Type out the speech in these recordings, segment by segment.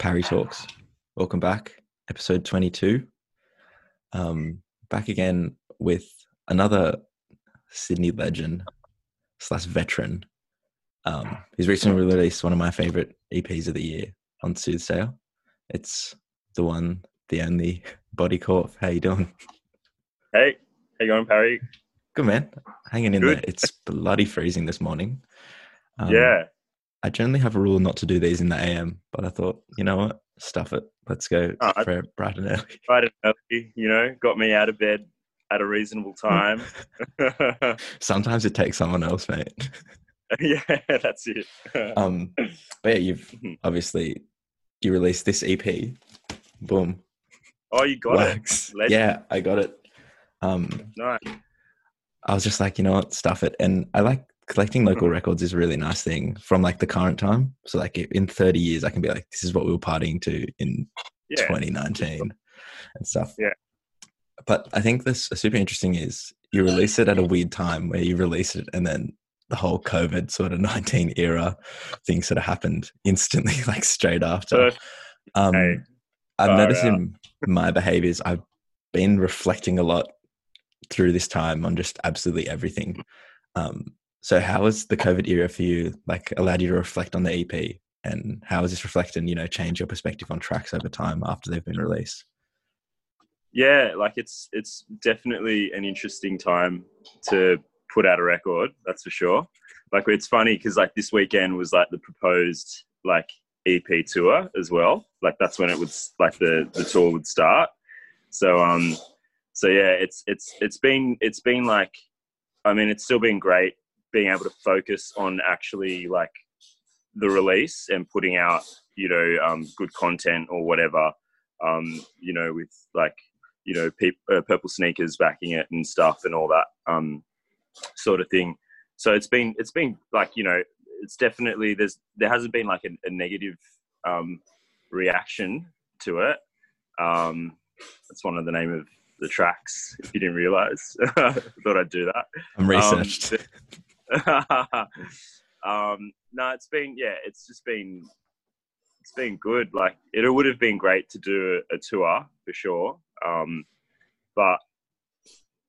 Parry Talks. Welcome back, episode 22. Um, back again with another Sydney legend slash veteran. Um, he's recently released one of my favorite EPs of the year on Soothsayer. It's the one, the only Body Corp. How you doing? Hey, how you going, Parry? Good man, hanging in Good. there. It's bloody freezing this morning. Um, yeah, I generally have a rule not to do these in the AM, but I thought, you know what, stuff it. Let's go I- for bright and early. right and early, you know, got me out of bed at a reasonable time. Sometimes it takes someone else, mate. yeah, that's it. Um, but yeah, you've Mhm. obviously you released this EP. Boom, oh, you got wax. Legend. Yeah, I got it. Um. Nice. I was just like, you know what, stuff it. And I like collecting local records is a really nice thing from like the current time. So like in 30 years, I can be like, this is what we were partying to in Yeah, 2019 and stuff. Yeah. But I think this is super interesting is you release it at a weird time where you release it and then the whole COVID sort of 19 era thing sort of happened instantly, like straight after. Um, Hey, I've noticed out. in my behaviors, I've been reflecting a lot through this time on just absolutely everything. Um, so how has the COVID era for you like allowed you to reflect on the EP and how has this reflected, you know, change your perspective on tracks over time after they've been released? yeah, like it's it's definitely an interesting time to put out a record. That's for sure. Like it's funny because like this weekend was like the proposed like EP tour as well. Like that's when it would s- like the the tour would start. So um, so yeah, it's it's it's been it's been like, I mean, it's still been great being able to focus on actually like the release and putting out you know um, good content or whatever. Um, you know, with like you know peop uh, purple sneakers backing it and stuff and all that um, sort of thing. So it's been it's been like you know it's definitely there's there hasn't been like a, a negative um, reaction to it. Um, that's one of the name of the tracks. If you didn't realize, I thought I'd do that. I'm researched. um, no, it's been yeah, it's just been it's been good. Like it would have been great to do a, a tour for sure, um, but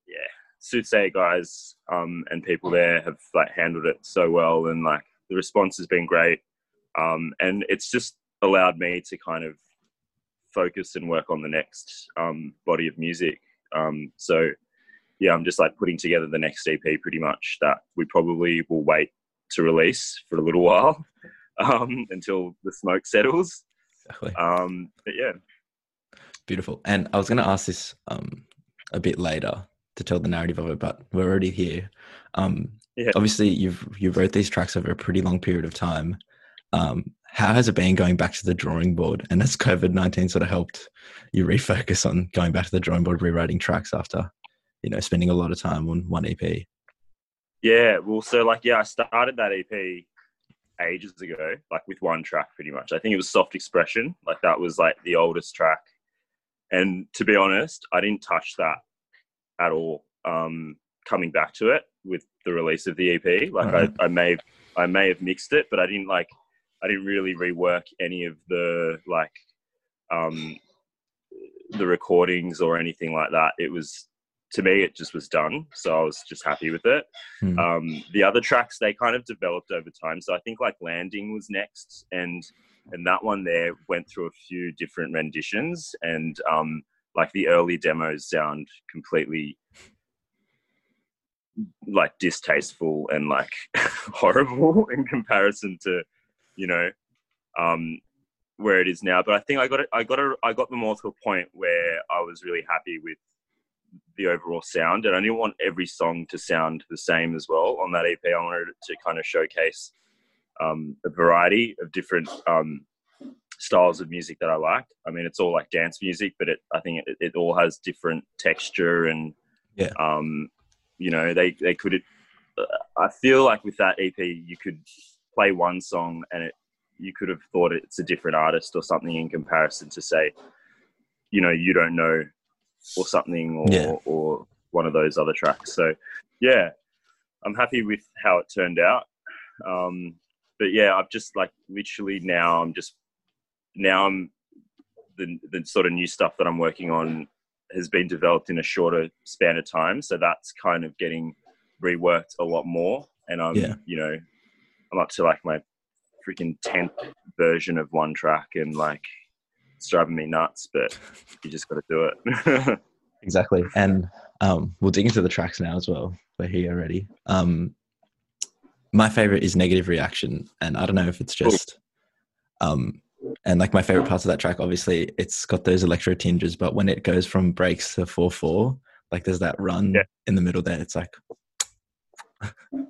yeah, Soothsayer guys um, and people there have like handled it so well, and like the response has been great, um, and it's just allowed me to kind of focus and work on the next um, body of music. Um, so yeah, I'm just like putting together the next EP pretty much that we probably will wait to release for a little while um, until the smoke settles. exactly. Um, but yeah, Beautiful. And I was going to ask this um, a bit later to tell the narrative of it, but we're already here. Um, Yeah. Obviously, you've you wrote these tracks over a pretty long period of time. Um, how has it been going back to the drawing board? And has COVID nineteen sort of helped you refocus on going back to the drawing board, rewriting tracks after you know spending a lot of time on one EP? yeah. Well, so like yeah, I started that EP ages ago, like with one track pretty much. I think it was Soft Expression. Like that was like the oldest track. And to be honest, I didn't touch that at all. Um, coming back to it with the release of the EP, like Alright. I, I may have, I may have mixed it, but I didn't like, I didn't really rework any of the like, um, the recordings or anything like that. It was to me, it just was done, so I was just happy with it. Hmm. Um, the other tracks they kind of developed over time. So I think like Landing was next, and and that one there went through a few different renditions, and um, like the early demos sound completely like distasteful and like horrible in comparison to you know um, where it is now. But I think I got it. I got it. I got them all to a point where I was really happy with the overall sound, and I didn't want every song to sound the same as well on that EP. I wanted it to kind of showcase um, a variety of different um, styles of music that I like. I mean, it's all like dance music, but it, I think it, it all has different texture and Yeah. um, you know, they they could. Uh, I feel like with that EP, you could play one song and it you could have thought it's a different artist or something in comparison to say, you know, you don't know or something or Yeah. or one of those other tracks. So yeah, I'm happy with how it turned out. Um, but yeah, I've just like literally now I'm just now I'm the the sort of new stuff that I'm working on has been developed in a shorter span of time. So that's kind of getting reworked a lot more. And I'm, Yeah. you know, I'm up to like my freaking 10th version of one track and like it's driving me nuts, but you just got to do it. Exactly. And um, we'll dig into the tracks now as well. We're here already. Um, my favorite is Negative Reaction. And I don't know if it's just, um, and like my favorite parts of that track, obviously, it's got those electro tinges, but when it goes from breaks to 4 4, like there's that run Yeah. in the middle there. It's like,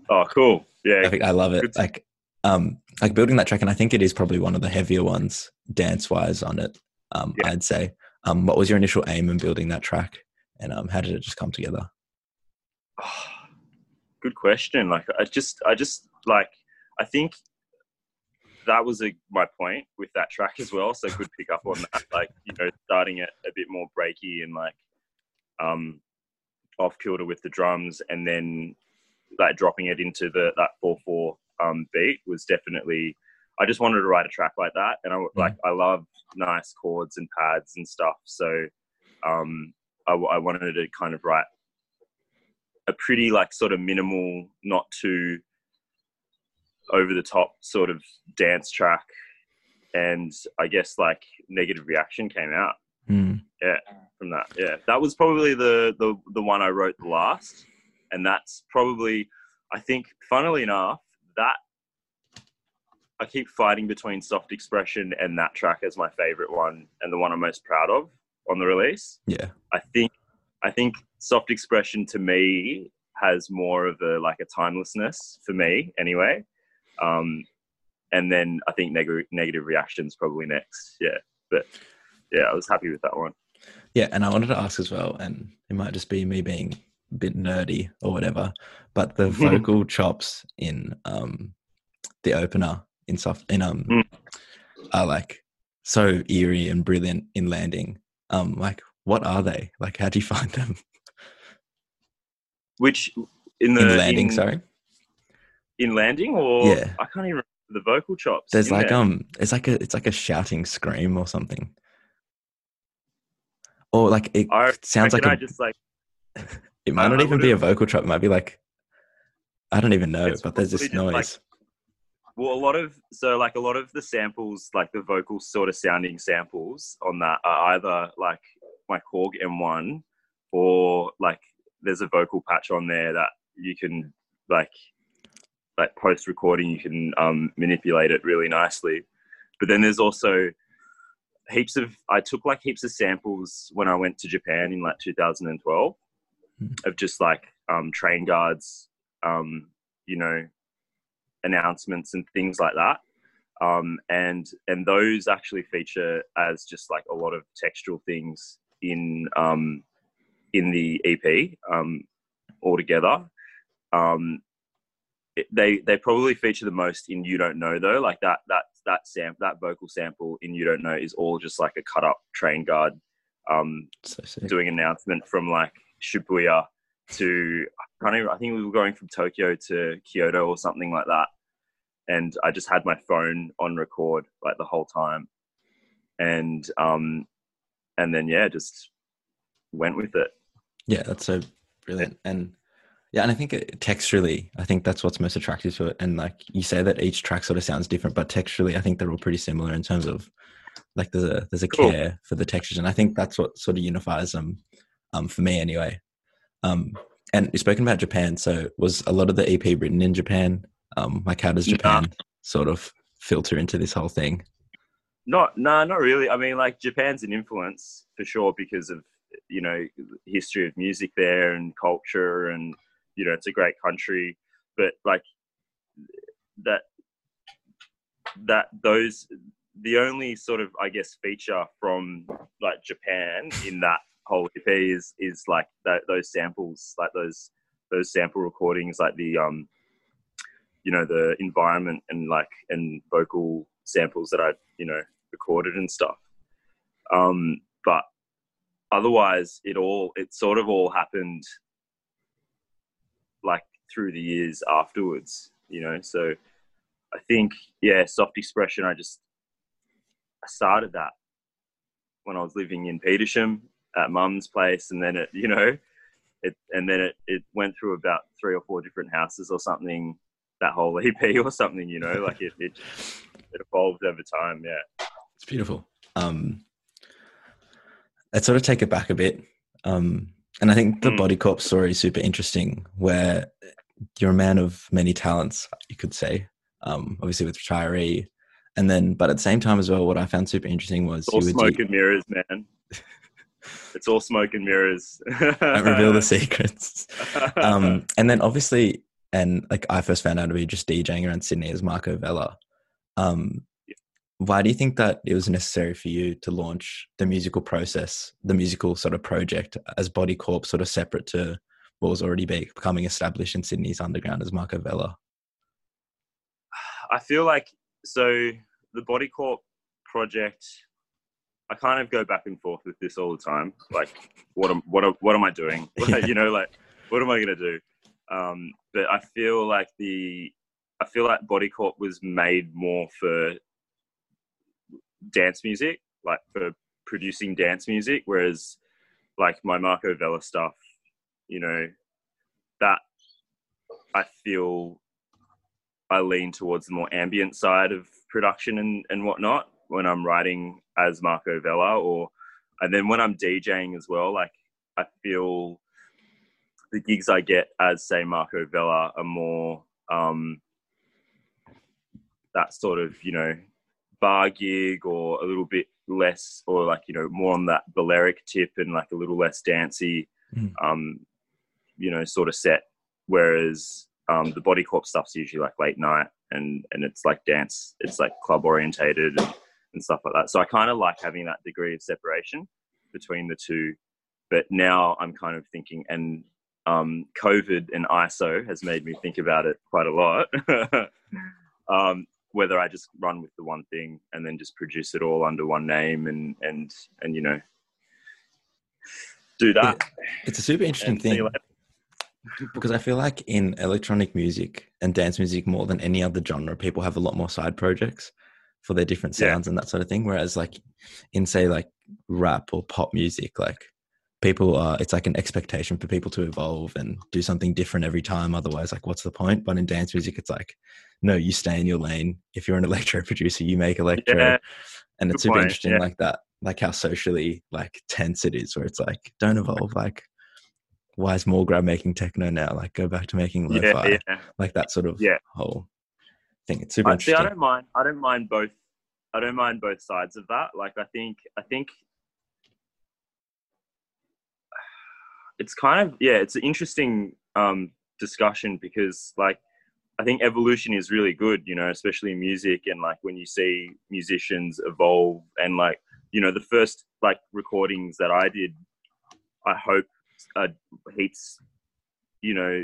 oh, cool. Yeah. I, think I love it. Good. Like, um, like building that track, and I think it is probably one of the heavier ones dance wise on it. Um, Yeah. I'd say. Um, what was your initial aim in building that track, and um, how did it just come together? good question. Like I just, I just like, I think that was a, my point with that track as well. So good pick up on that. Like you know, starting it a bit more breaky and like um, off kilter with the drums, and then like dropping it into the that four four um, beat was definitely. I just wanted to write a track like that, and I like I love nice chords and pads and stuff. So um, I, I wanted to kind of write a pretty like sort of minimal, not too over the top sort of dance track. And I guess like negative reaction came out Hmm. from that. Yeah, that was probably the the the one I wrote the last, and that's probably I think funnily enough that I keep fighting between soft expression and that track as my favorite one and the one I'm most proud of on the release. Yeah. I think I think soft expression to me has more of a like a timelessness for me anyway. Um, and then I think negative negative reactions probably next. Yeah, but yeah, I was happy with that one. Yeah, and I wanted to ask as well, and it might just be me being bit nerdy or whatever, but the vocal chops in um the opener in soft in um Mm. are like so eerie and brilliant in landing. Um, like what are they? Like how do you find them Which in the in landing? in, sorry, in landing or Yeah. I can't even remember the vocal chops. there's like there. um, it's like a it's like a shouting scream or something, or like it I sounds like a, I just like it might not even be a vocal trap. It might be like I don't even know, but there's this noise. like- well a lot of so like a lot of the samples like the vocal sort of sounding samples on that are either like my Korg M1 or like there's a vocal patch on there that you can like like post recording you can um, manipulate it really nicely but then there's also heaps of I took like heaps of samples when I went to Japan in like 2012 Hmm. of just like um, train guards um, you know announcements and things like that um, and and those actually feature as just like a lot of textual things in um, in the EP um, altogether. Um, it- they they probably feature the most in "You Don't Know" though. Like that that that sam that vocal sample in "You Don't Know" is all just like a cut up train guard um, So doing announcement from like Shibuya to I can't even, I think we were going from Tokyo to Kyoto or something like that. And I just had my phone on record like the whole time. And um and then yeah, just went with it. Yeah, that's so brilliant. And yeah, and I think it, texturally, I think that's what's most attractive to it. And like you say that each track sort of sounds different, but texturally, I think they're all pretty similar in terms of like there's a there's a Cool. care for the textures, and I think that's what sort of unifies them, um, for me anyway. Um, and you've spoken about Japan, so was a lot of the EP written in Japan? Um, like how does Nah. Japan sort of filter into this whole thing? Not no, not really. I mean like Japan's an influence for sure because of you know, history of music there and culture and you know, it's a great country. But like that that those the only sort of I guess feature from like Japan in that whole EP is is like that those samples, like those those sample recordings, like the um you know the environment and like and vocal samples that I you know recorded and stuff. Um, but otherwise, it all it sort of all happened like through the years afterwards, you know. So I think yeah, soft expression. I just I started that when I was living in Petersham at mum's place, and then it, you know, it, and then it, it went through about three or four different houses or something. That whole EP or something, you know, like it, it, it evolved over time. Yeah, it's beautiful. Um, let's sort of take it back a bit. Um, and I think the mm. Body Corp story is super interesting, where you're a man of many talents, you could say. Um, obviously with retiree, and then, but at the same time as well, what I found super interesting was it's all smoke and mirrors, man. it's all smoke and mirrors. Don't reveal the secrets. Um, and then obviously, and like I first found out to be just DJing around Sydney as Marco Vella. Um, why do you think that it was necessary for you to launch the musical process, the musical sort of project as Body Corp, sort of separate to what was already becoming established in Sydney's underground as Marco Vella? I feel like so the Body Corp project. I kind of go back and forth with this all the time. Like, what am what am, what am I doing? you know, like what am I gonna do? Um, but I feel like the I feel like Body Corp was made more for dance music, like for producing dance music, whereas like my Marco Vella stuff, you know, that I feel I lean towards the more ambient side of production and, and whatnot when I'm writing as Marco Vella or and then when I'm DJing as well, like I feel the gigs I get as say Marco Vella are more um, that sort of, you know, bar gig or a little bit less or like you know more on that Balearic tip and like a little less dancey mm. um you know sort of set whereas um the body corp stuff's usually like late night and and it's like dance it's like club orientated and, and stuff like that. So i kind of like having that degree of separation between the two. But now i'm kind of thinking and um covid and iso has made me think about it quite a lot. Um whether I just run with the one thing and then just produce it all under one name and and and you know do that. It's a super interesting thing because I feel like in electronic music and dance music more than any other genre, people have a lot more side projects for their different sounds yeah. and that sort of thing. Whereas like in say like rap or pop music, like people are it's like an expectation for people to evolve and do something different every time otherwise like what's the point but in dance music it's like no you stay in your lane if you're an electro producer you make electro yeah. and it's super point. interesting yeah. like that like how socially like tense it is where it's like don't evolve like why is Mall Grab making techno now like go back to making lo-fi yeah, yeah. like that sort of yeah. whole thing. It's super I, interesting. see, i don't mind i don't mind both i don't mind both sides of that. Like i think i think it's kind of yeah, it's an interesting um, discussion because like I think evolution is really good, you know, especially in music and like when you see musicians evolve and like you know the first like recordings that I did, I hope uh, heaps, you know,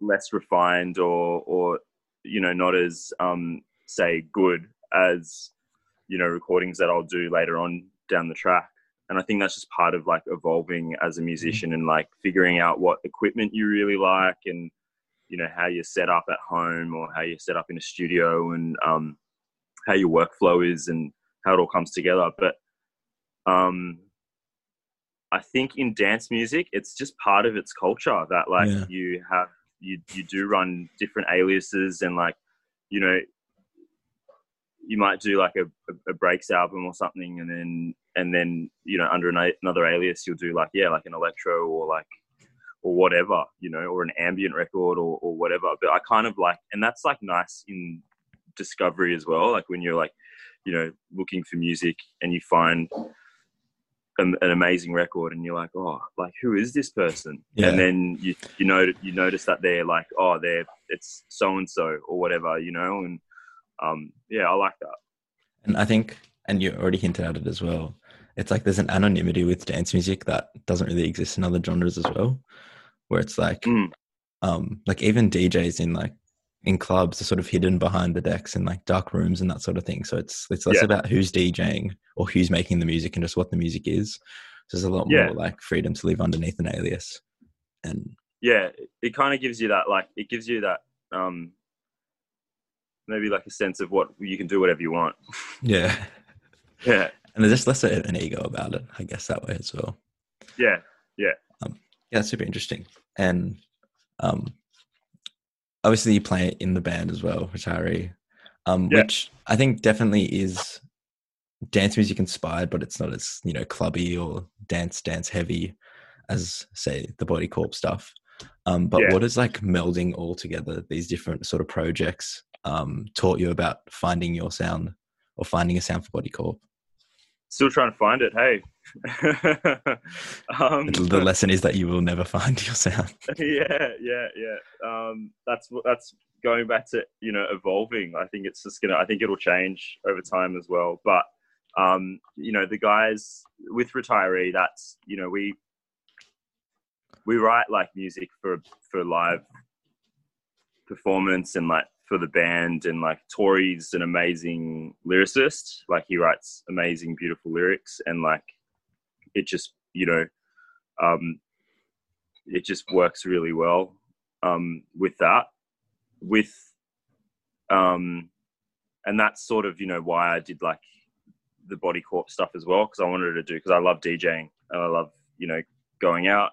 less refined or or you know not as um say good as you know recordings that I'll do later on down the track and i think that's just part of like evolving as a musician and like figuring out what equipment you really like and you know how you're set up at home or how you're set up in a studio and um, how your workflow is and how it all comes together but um, i think in dance music it's just part of its culture that like yeah. you have you you do run different aliases and like you know you might do like a, a, breaks album or something and then and then you know under another alias you'll do like yeah like an electro or like or whatever you know or an ambient record or, or whatever. But i kind of like and that's like nice in discovery as well. Like when you're like you know looking for music and you find an, an amazing record and you're like oh like who is this person yeah. and then you you know you notice that they're like oh they're it's so and so or whatever you know and um yeah i like that and i think and you already hinted at it as well it's like there's an anonymity with dance music that doesn't really exist in other genres as well where it's like mm. um like even djs in like in clubs are sort of hidden behind the decks in like dark rooms and that sort of thing so it's it's less yeah. about who's djing or who's making the music and just what the music is so there's a lot yeah. more like freedom to live underneath an alias and yeah it kind of gives you that like it gives you that um maybe like a sense of what you can do whatever you want yeah Yeah. and there's just less of an ego about it, I guess that way as well. Yeah. Yeah, that's super interesting. And um, obviously, you play in the band as well, Retiree, um, Yeah. which I think definitely is dance music inspired, but it's not as you know clubby or dance dance heavy as say the Body Corp stuff. Um, but Yeah. what is like melding all together these different sort of projects um, taught you about finding your sound or finding a sound for Body Corp? Still trying to find it. Hey. um, The, lesson is that you will never find your sound. yeah, yeah, yeah. Um, that's that's going back to you know evolving. I think it's just gonna. I think it'll change over time as well. But um, you know, the guys with retiree, that's you know we we write like music for for live performance and like for the band and like Tori's an amazing lyricist. Like he writes amazing, beautiful lyrics and like it just you know um it just works really well um with that with um and that's sort of you know why I did like the body corp stuff as well because I wanted to do because I love DJing and I love you know going out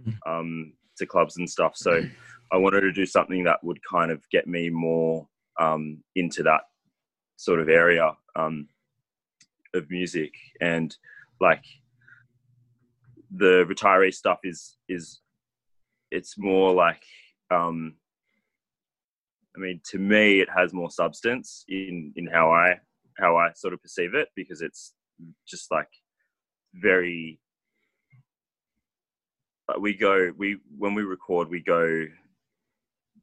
Mhm. um to clubs and stuff so I wanted to do something that would kind of get me more um into that sort of area um of music. And like the retiree stuff is is it's more like um i mean to me it has more substance in in how i how i sort of perceive it because it's just like very we go we when we record we go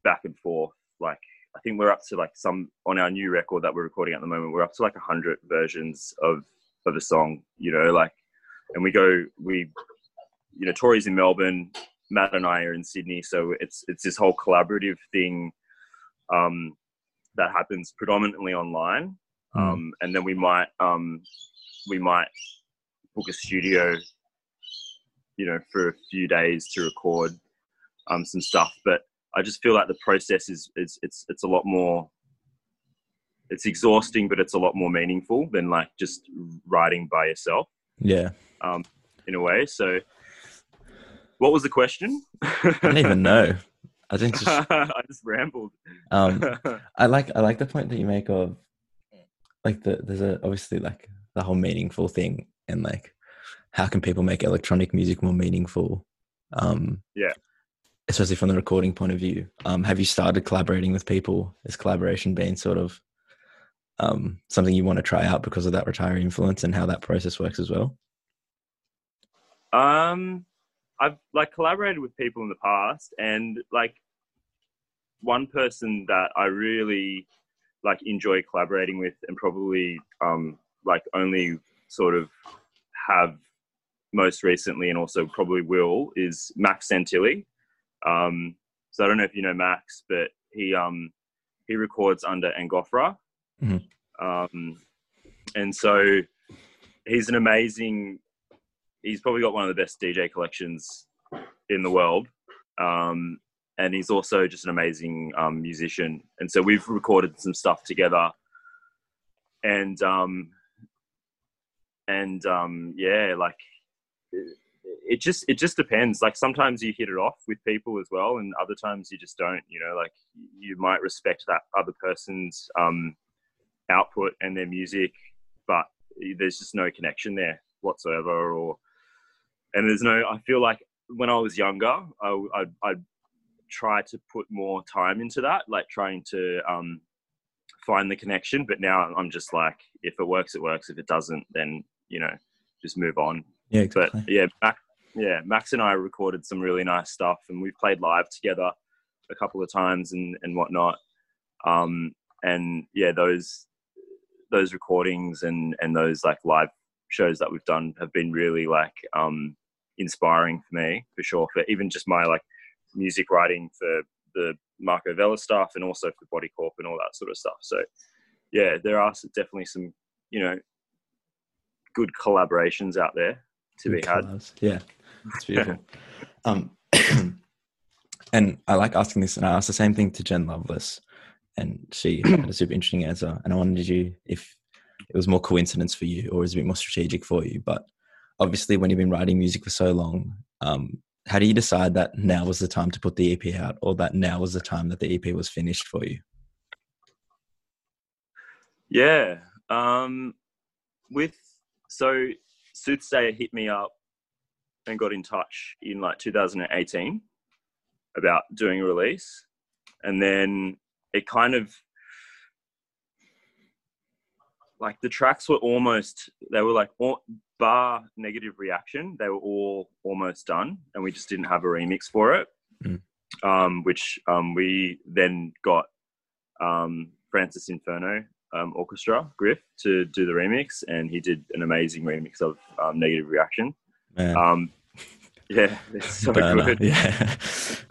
back and forth like i think we're up to like some on our new record that we're recording at the moment we're up to like 100 versions of of a song you know like and we go we you know tori's in melbourne matt and i are in sydney so it's it's this whole collaborative thing um that happens predominantly online Mm. um and then we might um we might book a studio you know for a few days to record um some stuff but i just feel like the process is is it's it's a lot more it's exhausting but it's a lot more meaningful than like just writing by yourself Yeah, Um, in a way so what was the question I don't even know. I think just i just rambled um, I like I like the point that you make of like the there's a obviously like the whole meaningful thing and like how can people make electronic music more meaningful? Um, Yeah. Especially from the recording point of view. Um, have you started collaborating with people? Has collaboration been sort of um, something you want to try out because of that retiree influence and how that process works as well? Um, I've like collaborated with people in the past, and like one person that I really like enjoy collaborating with, and probably um like only sort of have most recently, and also probably will is Max Santilli. Um, so I don't know if you know Max, but he um he records under Angophora. Mhm. Um, and so he's an amazing he's probably got one of the best DJ collections in the world. Um, and he's also just an amazing um, musician. And so we've recorded some stuff together. And um, and um, yeah, like it, just it just depends. Like sometimes you hit it off with people as well, and other times you just don't. You know, like you might respect that other person's um, output and their music, but there's just no connection there whatsoever or and there's no i feel like when i was younger i i I'd try to put more time into that like trying to um find the connection but now i'm just like if it works it works if it doesn't then you know just move on Yeah, but exactly. yeah max, yeah max and i recorded some really nice stuff and we played live together a couple of times and and whatnot. Um and yeah those those recordings and and those like live shows that we've done have been really like um inspiring for me for sure for even just my like music writing for the marco vella stuff and also for body corp and all that sort of stuff. So yeah there are definitely some you know good collaborations out there to be Good had. collabs. Yeah, it's beautiful. um, and I like asking this, and I asked the same thing to Jen Lovelace, and she had a super interesting answer. And I wondered you if it was more coincidence for you or was a bit more strategic for you. But obviously, when you've been writing music for so long, um, how do you decide that now was the time to put the EP out, or that now was the time that the EP was finished for you? Yeah, um, with so Soothsayer hit me up and got in touch in like 2018 about doing a release, and then it kind of like the tracks were almost they were like all, bar negative reaction they were all almost done and we just didn't have a remix for it. Mm. um, which um, we then got um, francis inferno um, orchestra griff to do the remix and he did an amazing remix of um, negative reaction um, yeah it's so Burner, good yeah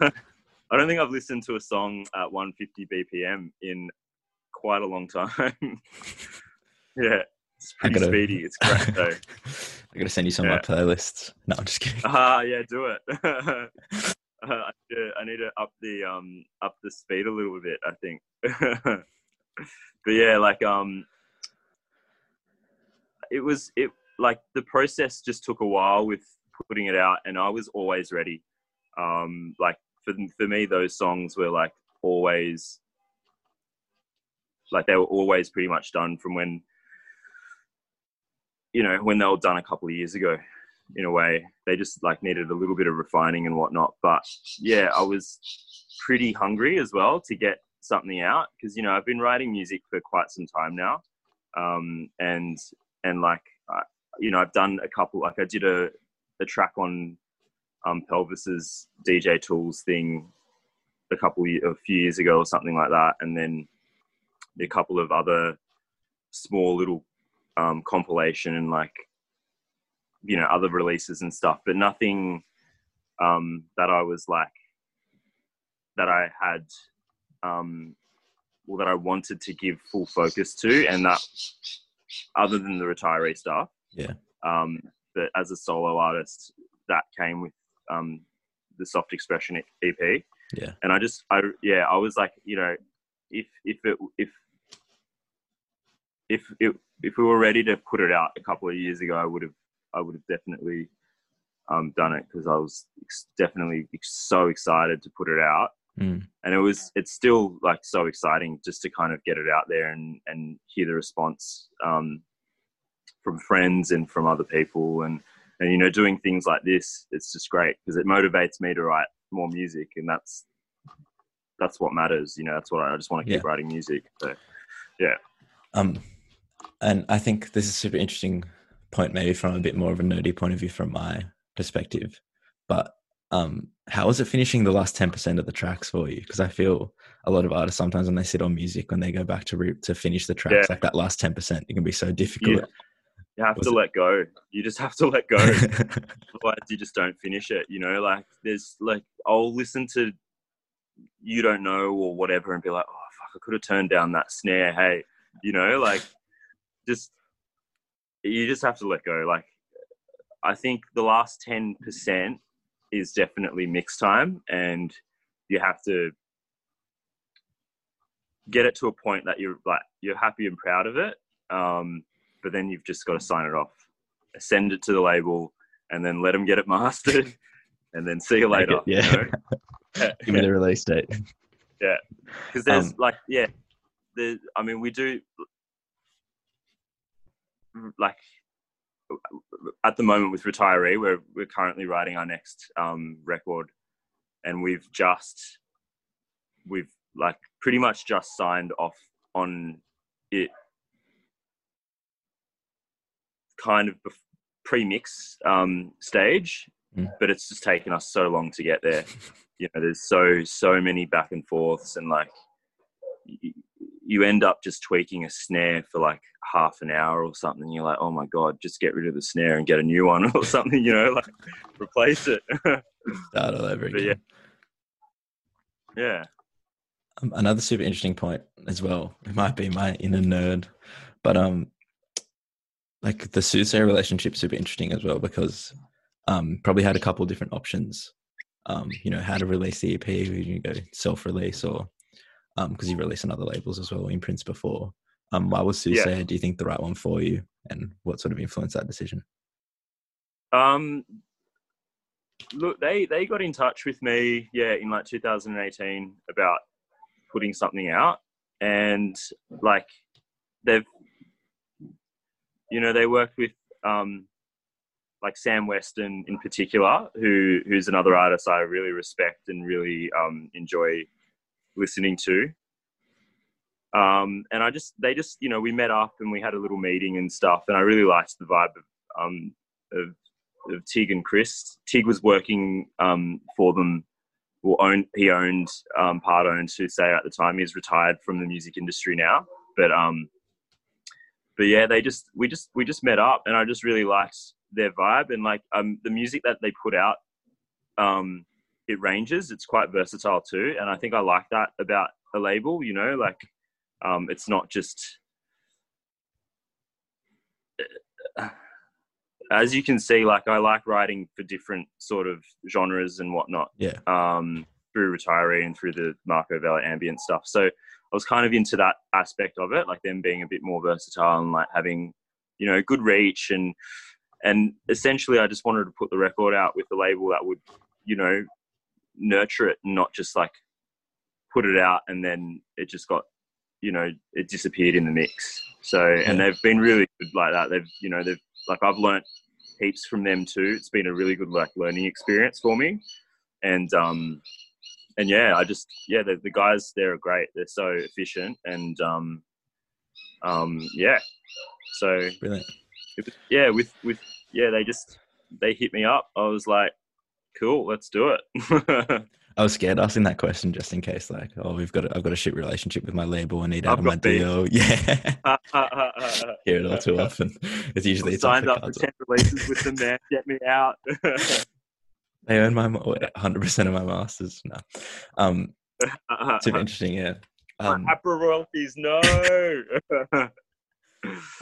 i don't think i've listened to a song at 150 bpm in quite a long time Yeah, it's pretty gotta, speedy. It's great though. I gotta send you some yeah. of my playlists. No, I'm just kidding. Ah, uh, yeah, do it. uh, I need to up the um up the speed a little bit. I think. but yeah, like um, it was it like the process just took a while with putting it out, and I was always ready. Um, like for for me, those songs were like always like they were always pretty much done from when you know, when they were done a couple of years ago, in a way, they just like needed a little bit of refining and whatnot. But yeah, I was pretty hungry as well to get something out because you know I've been writing music for quite some time now, um, and and like you know I've done a couple like I did a a track on um, Pelvis's DJ Tools thing a couple a few years ago or something like that, and then a couple of other small little um, compilation and like you know other releases and stuff, but nothing um, that I was like that I had um, well that I wanted to give full focus to, and that other than the retiree stuff, yeah. Um, but as a solo artist, that came with um, the Soft Expression EP. Yeah, and I just I yeah I was like you know if if it if if it if we were ready to put it out a couple of years ago, I would have I would have definitely um, done it because I was definitely so excited to put it out. Mm. And it was it's still like so exciting just to kind of get it out there and and hear the response um, from friends and from other people and and you know doing things like this it's just great because it motivates me to write more music and that's that's what matters you know that's what I, I just want to keep yeah. writing music so yeah um and I think this is a super interesting point, maybe from a bit more of a nerdy point of view from my perspective. But um, how is it finishing the last ten percent of the tracks for you? Because I feel a lot of artists sometimes when they sit on music, when they go back to re- to finish the tracks, yeah. like that last ten percent, it can be so difficult. Yeah. You have Was to it? let go. You just have to let go. Otherwise, you just don't finish it. You know, like there's like I'll listen to you don't know or whatever and be like, oh fuck, I could have turned down that snare. Hey, you know, like just you just have to let go. Like I think the last ten percent is definitely mix time, and you have to get it to a point that you're like you're happy and proud of it. Um, but then you've just got to sign it off, send it to the label, and then let them get it mastered, and then see you later. It, yeah. You know? Give me the release date. Yeah, because there's um, like yeah, the I mean we do like at the moment with retiree we're we're currently writing our next um, record and we've just we've like pretty much just signed off on it kind of pre-mix um, stage mm. but it's just taken us so long to get there you know there's so so many back and forths and like you end up just tweaking a snare for like half an hour or something. You're like, oh my god, just get rid of the snare and get a new one or something. You know, like replace it. Start all over again. yeah. Yeah. Um, another super interesting point as well. It might be my inner nerd, but um, like the Soothsayer relationship super interesting as well because um probably had a couple different options. Um, you know, how to release the EP, you go self release or um, because you released on other labels as well, imprints before. Um, why was Yeah. Do you think, the right one for you? And what sort of influenced that decision? Um, look, they they got in touch with me, yeah, in like 2018 about putting something out, and like they've, you know, they worked with um, like Sam Weston in particular, who who's another artist I really respect and really um, enjoy listening to. Um, and I just, they just, you know, we met up and we had a little meeting and stuff, and I really liked the vibe of um, of of Tig and Chris. Tig was working um, for them. Well, owned, he owned um, part owned Soothsayer at the time. He's retired from the music industry now, but um, but yeah, they just we just we just met up, and I just really liked their vibe and like um the music that they put out. Um, it ranges. It's quite versatile too, and I think I like that about a label. You know, like um, it's not just as you can see, like I like writing for different sort of genres and whatnot. Yeah. Um, through retiree and through the Marco Vella ambient stuff. So I was kind of into that aspect of it, like them being a bit more versatile and like having, you know, good reach and and essentially I just wanted to put the record out with a label that would, you know, nurture it and not just like put it out and then it just got, you know, it disappeared in the mix. So and they've been really good like that. They've, you know, they've like I've learnt heaps from them too. It's been a really good like learning experience for me. And um and yeah, I just yeah, the, the guys there are great. They're so efficient and um um yeah. So Brilliant. it yeah, with with yeah, they just they hit me up. I was like, cool, let's do it. I was scared asking that question just in case, like, oh, we've got a, I've got a shit relationship with my label. I need out of my beef. deal. Yeah, hear it all too often. It's usually signed up for ten releases with them, man. Get me out. They earn my hundred percent of my masters. No, um, super interesting. Yeah. Um, APRA royalties, no.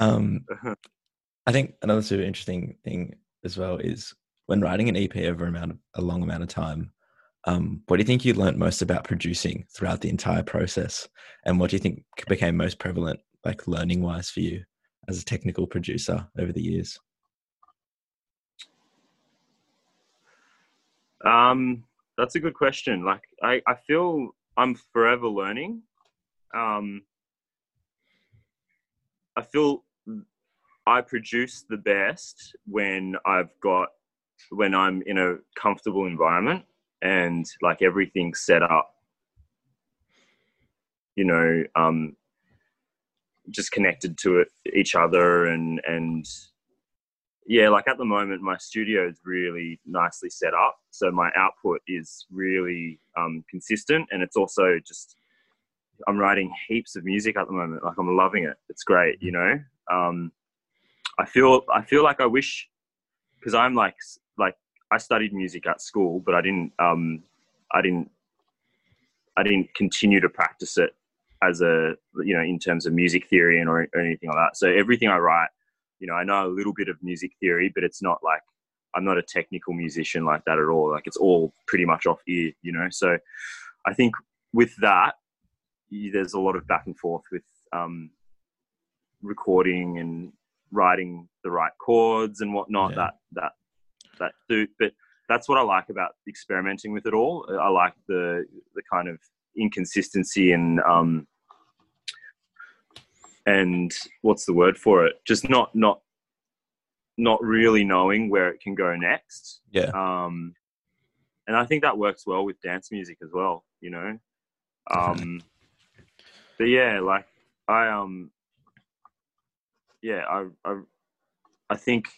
um, I think another super interesting thing as well is when writing an EP over amount of, a long amount of time. Um, what do you think you learned most about producing throughout the entire process, and what do you think became most prevalent, like learning wise, for you as a technical producer over the years? Um, that's a good question. Like, I, I feel I'm forever learning. Um, I feel I produce the best when I've got when I'm in a comfortable environment and like everything's set up. You know, um, just connected to it, each other, and and yeah, like at the moment, my studio is really nicely set up. So my output is really um, consistent, and it's also just I'm writing heaps of music at the moment. Like I'm loving it. It's great, you know. Um, I feel I feel like I wish because I'm like like I studied music at school, but I didn't um, I didn't I didn't continue to practice it as a you know in terms of music theory and or, or anything like that. So everything I write you know, I know a little bit of music theory, but it's not like I'm not a technical musician like that at all. Like it's all pretty much off ear, you know. So I think with that, there's a lot of back and forth with um, recording and writing the right chords and whatnot. Yeah. That that that suit, but that's what I like about experimenting with it all. I like the the kind of inconsistency and um, and what's the word for it? Just not not not really knowing where it can go next. Yeah. Um, and I think that works well with dance music as well. You know. Um, but yeah, like I um, yeah, I I I think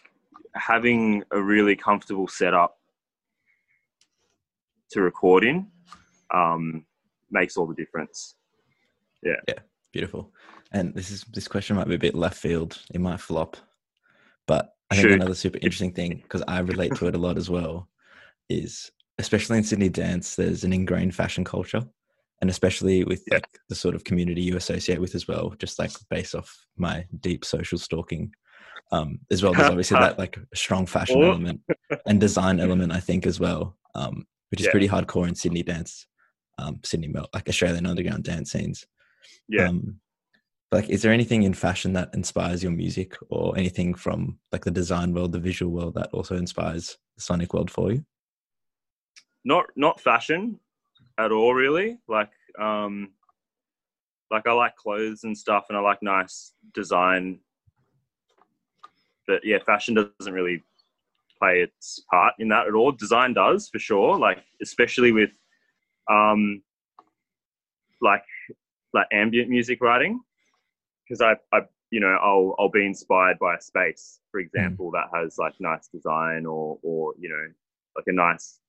having a really comfortable setup to record in um, makes all the difference. Yeah. Yeah. Beautiful. And this is this question might be a bit left field. It might flop, but I think Shoot. another super interesting thing because I relate to it a lot as well is especially in Sydney dance, there's an ingrained fashion culture, and especially with Yeah. like the sort of community you associate with as well. Just like based off my deep social stalking, um, as well. There's obviously that like strong fashion Oh. element and design element, I think as well, um, which is Yeah. pretty hardcore in Sydney dance, um, Sydney like Australian underground dance scenes. Yeah. Um, like is there anything in fashion that inspires your music or anything from like the design world the visual world that also inspires the sonic world for you? Not not fashion at all really. Like um like i like clothes and stuff and i like nice design. But yeah fashion doesn't really play its part in that at all. Design does for sure. Like especially with um like like ambient music writing because I, I you know I'll I'll be inspired by a space for example mm. that has like nice design or or you know like a nice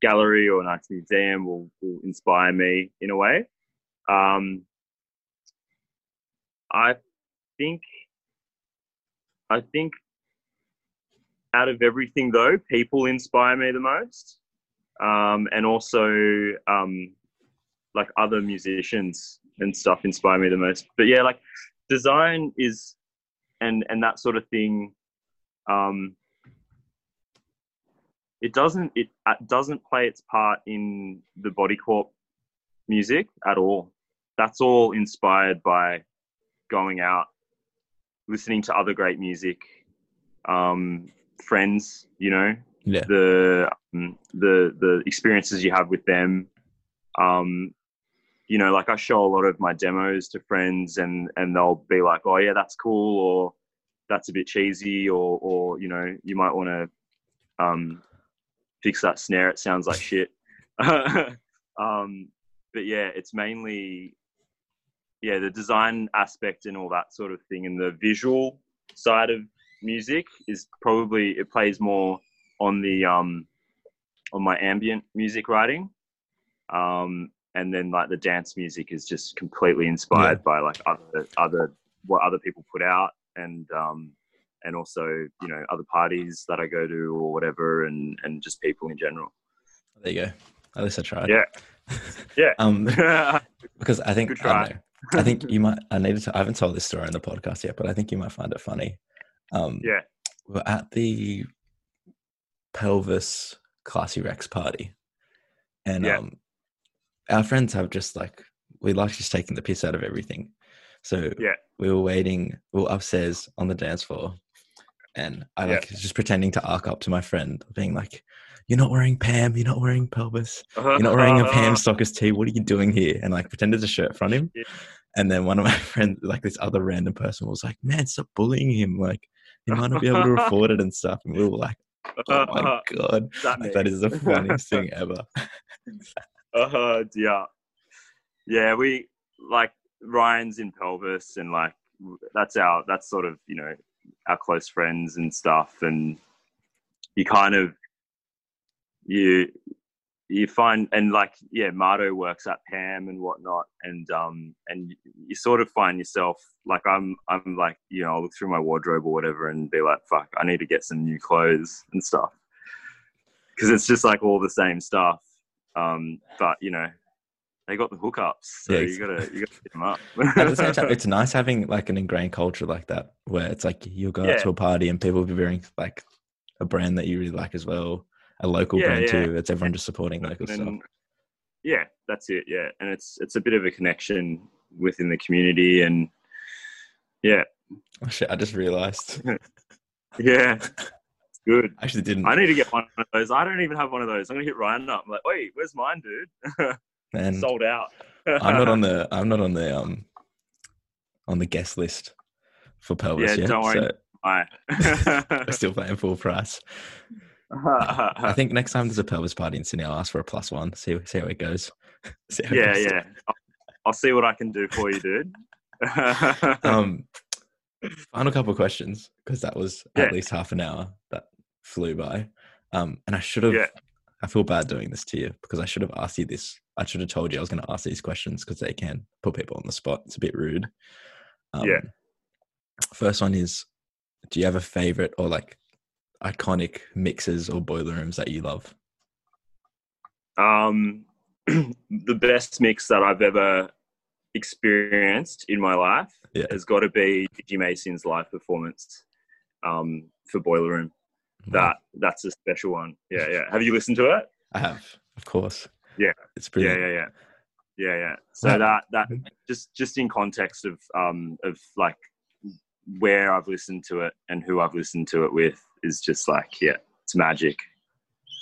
gallery or a nice museum will, will inspire me in a way um, I think I think out of everything though people inspire me the most um, and also um, like other musicians and stuff inspire me the most. But yeah, like design is and and that sort of thing. Um, it doesn't it doesn't play its part in the body corp music at all. That's all inspired by going out, listening to other great music, um, friends. You know, yeah. the um, the the experiences you have with them, um, you know, like I show a lot of my demos to friends and, and they'll be like, oh yeah, that's cool. Or that's a bit cheesy or, or, you know, you might want to, um, fix that snare. It sounds like shit. um, but yeah, it's mainly, yeah, the design aspect and all that sort of thing. And the visual side of music is probably, it plays more on the, um, on my ambient music writing. Um, and then like the dance music is just completely inspired yeah. by like other other what other people put out and um and also you know other parties that I go to or whatever and and just people in general. There you go. At least I tried. Yeah. Yeah. um, because I think I, know, I, think you might. I needed to. I haven't told this story on the podcast yet, but I think you might find it funny. Um, yeah. We're at the pelvis classy Rex party, and yeah. um, our friends have just like we like just taking the piss out of everything. So yeah, we were waiting. We were upstairs on the dance floor, and I like yeah. just pretending to arc up to my friend, being like, "You're not wearing Pam. You're not wearing pelvis. Uh-huh. You're not wearing a Pam Stockers tee. What are you doing here?" And like pretended to shirt front him. Yeah. And then one of my friends, like this other random person, was like, "Man, stop bullying him. Like he might not be able to afford it and stuff." And we were like, "Oh my god, that, that is the funniest thing ever." Uh, yeah, yeah. We like Ryan's in pelvis, and like that's our that's sort of you know our close friends and stuff, and you kind of you you find and like yeah Marto works at Pam and whatnot and um and you sort of find yourself like I'm I'm like you know I'll look through my wardrobe or whatever and be like fuck I need to get some new clothes and stuff because it's just like all the same stuff um, but you know, they got the hookups, so yeah, you gotta you gotta get them up. At the same time, it's nice having like an ingrained culture like that, where it's like you'll go yeah. out to a party and people will be wearing like a brand that you really like as well, a local yeah, brand too. It's everyone just supporting local and, stuff. Yeah, that's it. Yeah, and it's it's a bit of a connection within the community, and yeah. Oh shit! I just realized. yeah, good. I actually didn't. I need to get one of those. I don't even have one of those. I'm gonna hit Ryan up. I'm like, wait, where's mine, dude? Man, sold out. I'm not on the. I'm not on the um on the guest list for pelvis yeah, yet. Don't worry. So we're still paying full price. I think next time there's a pelvis party in Sydney, I'll ask for a plus one. See see how it goes. How yeah, it goes. yeah. I'll, I'll see what I can do for you, dude. um, final couple questions because that was yeah. at least half an hour that flew by. Um, and I should have. Yeah. I feel bad doing this to you because I should have asked you this. I should have told you I was going to ask these questions because they can put people on the spot. It's a bit rude. Um, yeah. First one is, do you have a favorite or like iconic mixes or boiler rooms that you love? Um, the best mix that I've ever experienced in my life yeah. has got to be Digi Mason's live performance um, for Boiler Room. That that's a special one. Yeah, yeah. Have you listened to it? I have, of course. Yeah, it's pretty. Yeah, yeah, yeah. yeah, yeah. So Wow. that that just just in context of um of like where I've listened to it and who I've listened to it with is just like yeah, it's magic.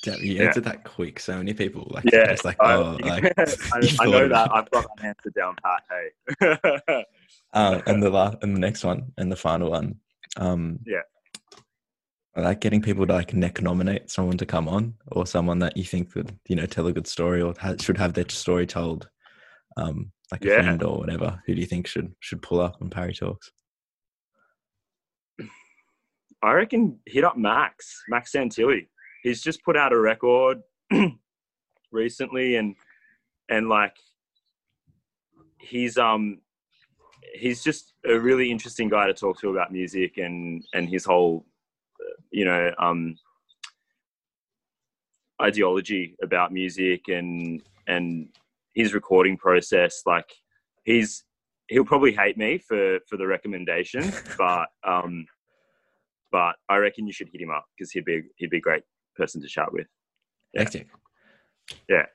Damn, you Yeah. answered that quick. So many people like Yeah, it's like I, oh like I, I know that. I've got that answer down pat. Hey, um, and the last and the next one and the final one. Um, Yeah. I like getting people to like neck nominate someone to come on or someone that you think would you know tell a good story or ha- should have their story told, um, like a friend or whatever. Who do you think should should pull up on Parry Talks? I reckon hit up Max Max Santilli. He's just put out a record recently, and and like he's um he's just a really interesting guy to talk to about music and and his whole you know um ideology about music and and his recording process like he's he'll probably hate me for for the recommendation but um but i reckon you should hit him up because he'd be he'd be a great person to chat with Yeah. Hectic. Yeah.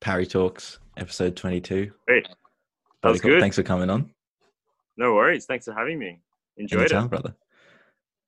Parry Talks, episode twenty-two. Great. that was cool. good Thanks for coming on. no worries thanks for having me enjoyed Anytime, it brother.